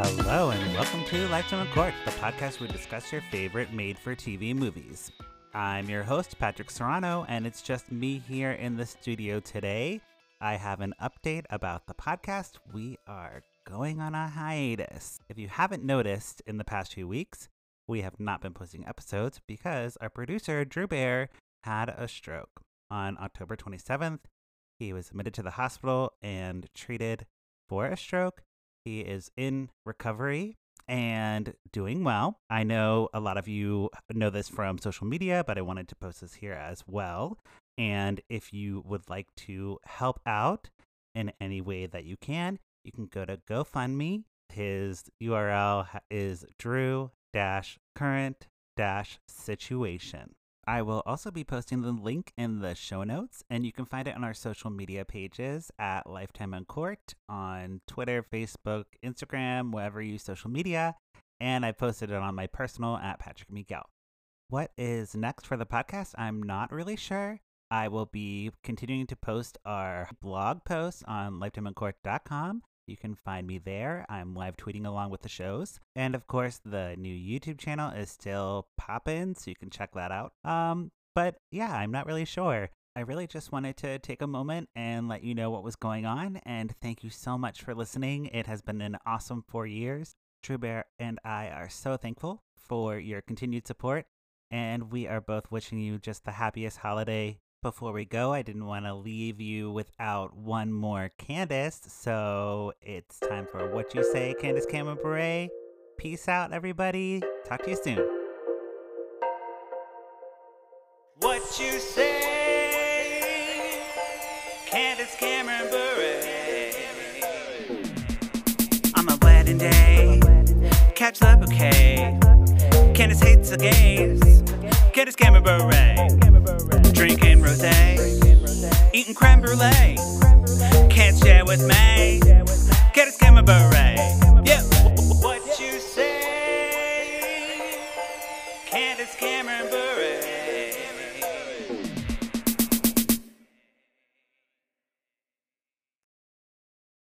Hello, and welcome to Lifetime Uncorked, the podcast where we discuss your favorite made for TV movies. I'm your host, Patrick Serrano, and it's just me here in the studio today. I have an update about the podcast. We are going on a hiatus. If you haven't noticed in the past few weeks, we have not been posting episodes because our producer, Drewbear, had a stroke. On October 27th, he was admitted to the hospital and treated for a stroke. He is in recovery and doing well. I know a lot of you know this from social media, but I wanted to post this here as well. And if you would like to help out in any way that you can, you can go to GoFundMe. His URL is Drew current situation. I will also be posting the link in the show notes, and you can find it on our social media pages at Lifetime Uncorked on Twitter, Facebook, Instagram, wherever you use social media. And I posted it on my personal at Patrick Miguel. What is next for the podcast? I'm not really sure. I will be continuing to post our blog posts on lifetimeuncorked.com you can find me there. I'm live tweeting along with the shows. And of course, the new YouTube channel is still popping, so you can check that out. Um, but yeah, I'm not really sure. I really just wanted to take a moment and let you know what was going on. And thank you so much for listening. It has been an awesome four years. Drewbear and I are so thankful for your continued support. And we are both wishing you just the happiest holiday before we go, I didn't want to leave you without one more Candace, so it's time for What You Say, Candace Cameron Bure. Peace out, everybody. Talk to you soon. What you say, Candace Cameron Bure. On a wedding day, catch the bouquet. Candace hates the gays. Candace Cameron Bure. Drinking rosé, eating creme brulee. Can't share with me. Get a scammer beret. Yeah, what you say? Can't a scammer beret.